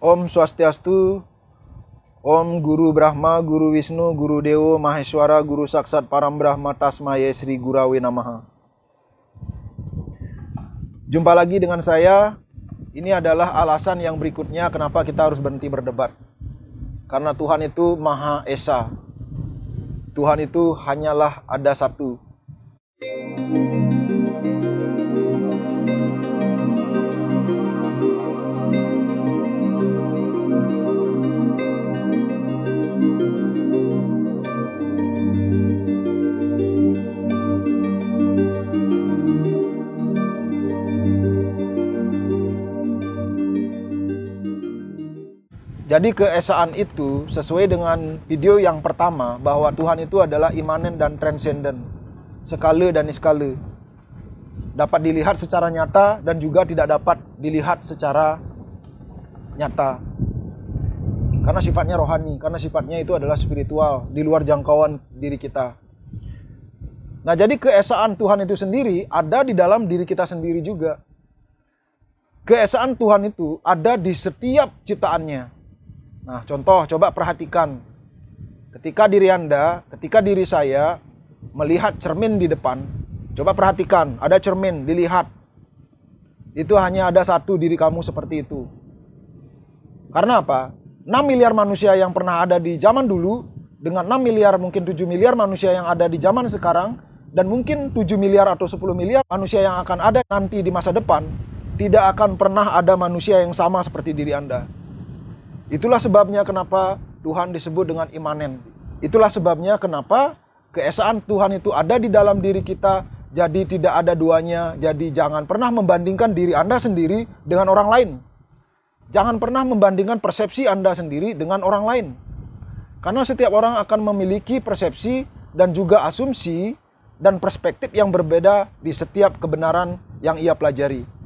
Om Swastiastu, Om Guru Brahma, Guru Wisnu, Guru Dewo, Maheswara, Guru Saksat Param Brahma, Tasmaya Sri Gurawe Namaha. Jumpa lagi dengan saya. Ini adalah alasan yang berikutnya kenapa kita harus berhenti berdebat. Karena Tuhan itu Maha Esa. Tuhan itu hanyalah ada satu. Jadi keesaan itu sesuai dengan video yang pertama bahwa Tuhan itu adalah imanen dan transenden, skala dan niskala. Dapat dilihat secara nyata dan juga tidak dapat dilihat secara nyata. Karena sifatnya rohani, karena sifatnya itu adalah spiritual, di luar jangkauan diri kita. Nah, jadi keesaan Tuhan itu sendiri ada di dalam diri kita sendiri juga. Keesaan Tuhan itu ada di setiap ciptaannya. Nah, contoh coba perhatikan. Ketika diri Anda, ketika diri saya melihat cermin di depan, coba perhatikan, ada cermin, dilihat. Itu hanya ada satu diri kamu seperti itu. Karena apa? 6 miliar manusia yang pernah ada di zaman dulu dengan 6 miliar mungkin 7 miliar manusia yang ada di zaman sekarang dan mungkin 7 miliar atau 10 miliar manusia yang akan ada nanti di masa depan tidak akan pernah ada manusia yang sama seperti diri Anda. Itulah sebabnya kenapa Tuhan disebut dengan imanen. Itulah sebabnya kenapa keesaan Tuhan itu ada di dalam diri kita, jadi tidak ada duanya. Jadi jangan pernah membandingkan diri Anda sendiri dengan orang lain. Jangan pernah membandingkan persepsi Anda sendiri dengan orang lain. Karena setiap orang akan memiliki persepsi dan juga asumsi dan perspektif yang berbeda di setiap kebenaran yang ia pelajari.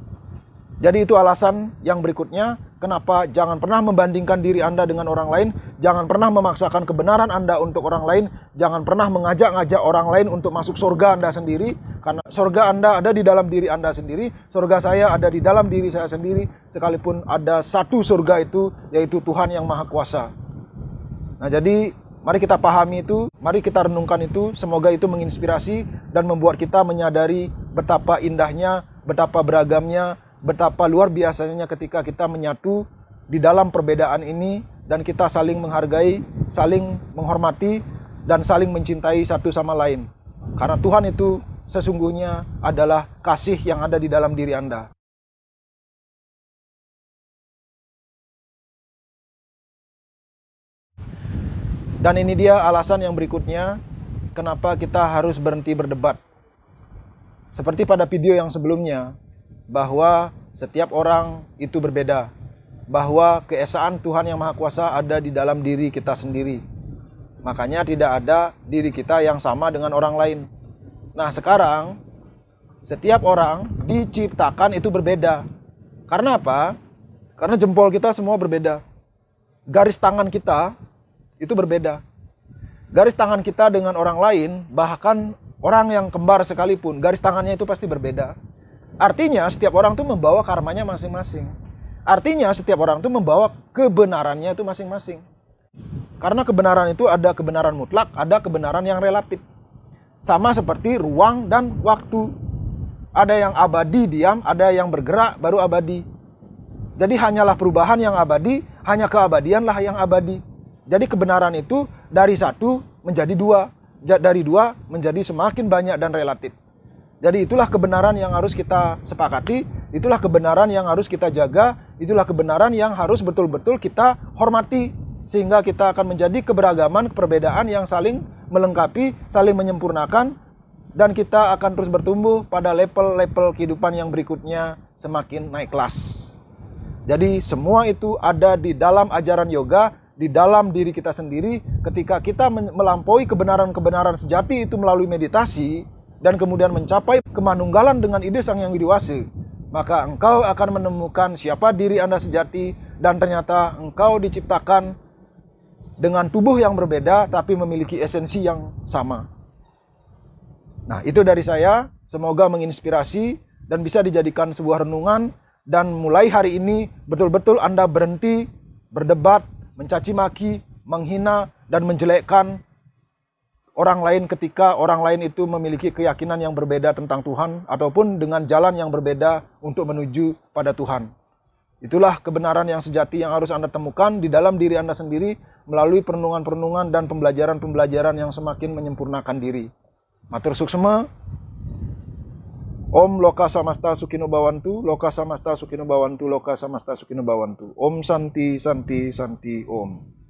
Jadi itu alasan yang berikutnya kenapa jangan pernah membandingkan diri Anda dengan orang lain, jangan pernah memaksakan kebenaran Anda untuk orang lain, jangan pernah mengajak-ngajak orang lain untuk masuk surga Anda sendiri karena surga Anda ada di dalam diri Anda sendiri, surga saya ada di dalam diri saya sendiri, sekalipun ada satu surga itu yaitu Tuhan yang Maha Kuasa. Nah, jadi mari kita pahami itu, mari kita renungkan itu, semoga itu menginspirasi dan membuat kita menyadari betapa indahnya, betapa beragamnya betapa luar biasanya ketika kita menyatu di dalam perbedaan ini dan kita saling menghargai, saling menghormati dan saling mencintai satu sama lain. Karena Tuhan itu sesungguhnya adalah kasih yang ada di dalam diri Anda. Dan ini dia alasan yang berikutnya kenapa kita harus berhenti berdebat. Seperti pada video yang sebelumnya, bahwa setiap orang itu berbeda, bahwa keesaan Tuhan yang Maha Kuasa ada di dalam diri kita sendiri. Makanya tidak ada diri kita yang sama dengan orang lain. Nah, sekarang setiap orang diciptakan itu berbeda. Karena apa? Karena jempol kita semua berbeda. Garis tangan kita itu berbeda. Garis tangan kita dengan orang lain, bahkan orang yang kembar sekalipun, garis tangannya itu pasti berbeda. Artinya setiap orang tuh membawa karmanya masing-masing. Artinya setiap orang tuh membawa kebenarannya itu masing-masing. Karena kebenaran itu ada kebenaran mutlak, ada kebenaran yang relatif. Sama seperti ruang dan waktu. Ada yang abadi diam, ada yang bergerak baru abadi. Jadi hanyalah perubahan yang abadi, hanya keabadianlah yang abadi. Jadi kebenaran itu dari satu menjadi dua, dari dua menjadi semakin banyak dan relatif. Jadi itulah kebenaran yang harus kita sepakati, itulah kebenaran yang harus kita jaga, itulah kebenaran yang harus betul-betul kita hormati sehingga kita akan menjadi keberagaman, perbedaan yang saling melengkapi, saling menyempurnakan dan kita akan terus bertumbuh pada level-level kehidupan yang berikutnya semakin naik kelas. Jadi semua itu ada di dalam ajaran yoga, di dalam diri kita sendiri ketika kita melampaui kebenaran-kebenaran sejati itu melalui meditasi, dan kemudian mencapai kemanunggalan dengan ide Sang Yang Widiwasi, maka engkau akan menemukan siapa diri Anda sejati dan ternyata engkau diciptakan dengan tubuh yang berbeda tapi memiliki esensi yang sama. Nah, itu dari saya. Semoga menginspirasi dan bisa dijadikan sebuah renungan dan mulai hari ini betul-betul Anda berhenti berdebat, mencaci maki, menghina, dan menjelekkan orang lain ketika orang lain itu memiliki keyakinan yang berbeda tentang Tuhan ataupun dengan jalan yang berbeda untuk menuju pada Tuhan. Itulah kebenaran yang sejati yang harus Anda temukan di dalam diri Anda sendiri melalui perenungan-perenungan dan pembelajaran-pembelajaran yang semakin menyempurnakan diri. Matur suksema. Om Loka Samasta Sukino Bawantu, Loka Samasta Sukino Bawantu, Loka Samasta Sukino Bawantu. Om Santi Santi Santi Om.